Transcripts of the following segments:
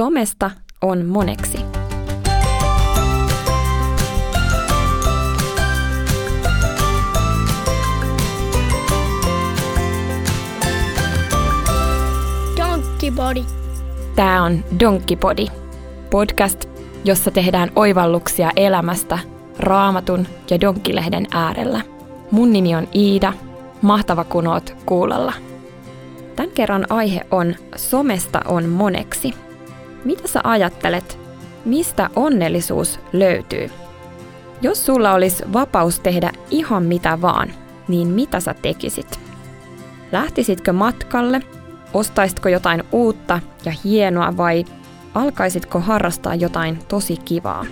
Somesta on moneksi. Donkkipodi. Tämä on Donkkipodi, podcast, jossa tehdään oivalluksia elämästä raamatun ja donkkilehden äärellä. Mun nimi on Iida, mahtava kun oot kuulolla. Tämän kerran aihe on Somesta on moneksi. Mitä sä ajattelet, mistä onnellisuus löytyy? Jos sulla olisi vapaus tehdä ihan mitä vaan, niin mitä sä tekisit? Lähtisitkö matkalle? Ostaisitko jotain uutta ja hienoa vai alkaisitko harrastaa jotain tosi kivaa?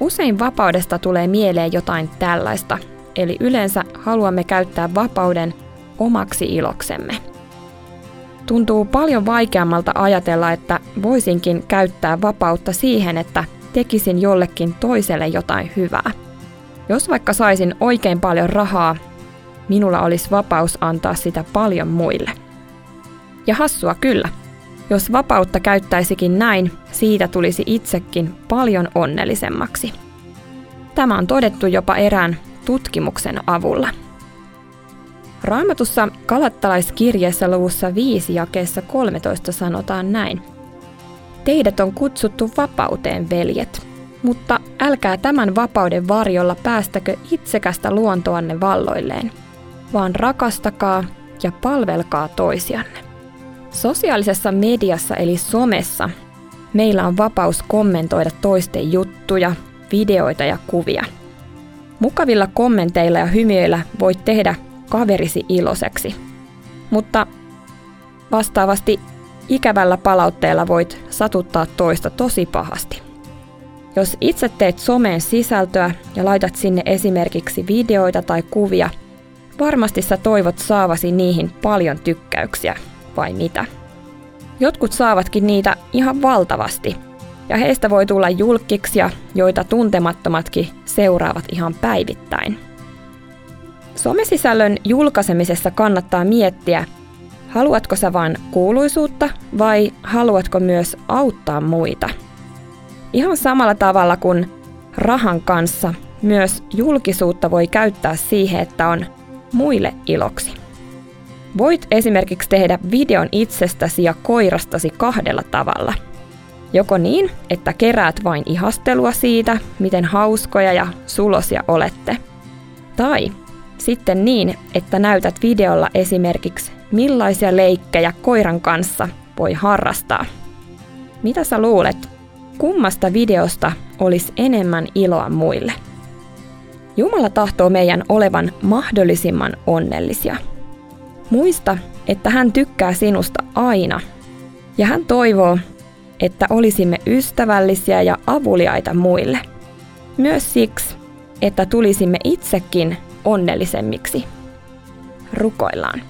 Usein vapaudesta tulee mieleen jotain tällaista, eli yleensä haluamme käyttää vapauden omaksi iloksemme. Tuntuu paljon vaikeammalta ajatella, että voisinkin käyttää vapautta siihen, että tekisin jollekin toiselle jotain hyvää. Jos vaikka saisin oikein paljon rahaa, minulla olisi vapaus antaa sitä paljon muille. Ja hassua kyllä. Jos vapautta käyttäisikin näin, siitä tulisi itsekin paljon onnellisemmaksi. Tämä on todettu jopa erään tutkimuksen avulla. Raamatussa kalattalaiskirjeessä luvussa 5 jakeessa 13 sanotaan näin. Teidät on kutsuttu vapauteen, veljet, mutta älkää tämän vapauden varjolla päästäkö itsekästä luontoanne valloilleen, vaan rakastakaa ja palvelkaa toisianne. Sosiaalisessa mediassa eli somessa meillä on vapaus kommentoida toisten juttuja, videoita ja kuvia. Mukavilla kommenteilla ja hymyillä voit tehdä kaverisi iloiseksi. Mutta vastaavasti ikävällä palautteella voit satuttaa toista tosi pahasti. Jos itse teet someen sisältöä ja laitat sinne esimerkiksi videoita tai kuvia, varmasti sä toivot saavasi niihin paljon tykkäyksiä, vai mitä? Jotkut saavatkin niitä ihan valtavasti, ja heistä voi tulla julkkiksia, joita tuntemattomatkin seuraavat ihan päivittäin. Somesisällön julkaisemisessa kannattaa miettiä, haluatko sä vain kuuluisuutta vai haluatko myös auttaa muita. Ihan samalla tavalla kuin rahan kanssa, myös julkisuutta voi käyttää siihen, että on muille iloksi. Voit esimerkiksi tehdä videon itsestäsi ja koirastasi kahdella tavalla. Joko niin, että keräät vain ihastelua siitä, miten hauskoja ja sulosia olette. Tai sitten niin, että näytät videolla esimerkiksi millaisia leikkejä koiran kanssa voi harrastaa. Mitä sä luulet, kummasta videosta olisi enemmän iloa muille? Jumala tahtoo meidän olevan mahdollisimman onnellisia. Muista, että hän tykkää sinusta aina. Ja hän toivoo, että olisimme ystävällisiä ja avuliaita muille. Myös siksi, että tulisimme itsekin onnellisemmiksi. Rukoillaan.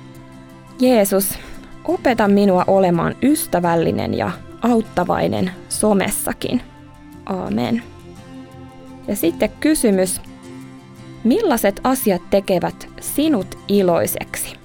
Jeesus, opeta minua olemaan ystävällinen ja auttavainen somessakin. Aamen. Ja sitten kysymys, millaiset asiat tekevät sinut iloiseksi?